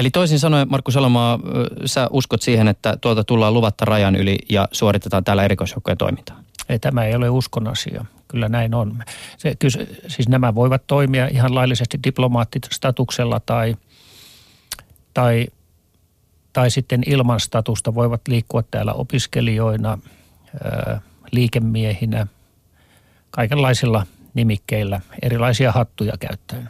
Eli toisin sanoen, Markku Salomaa, sä uskot siihen, että tuolta tullaan luvatta rajan yli ja suoritetaan täällä erikoisjoukkojen toimintaa? Ei, tämä ei ole uskon asia. Kyllä näin on. Se, kyse, siis nämä voivat toimia ihan laillisesti diplomaattistatuksella tai, tai, tai sitten ilman statusta voivat liikkua täällä opiskelijoina, liikemiehinä, kaikenlaisilla nimikkeillä, erilaisia hattuja käyttäen.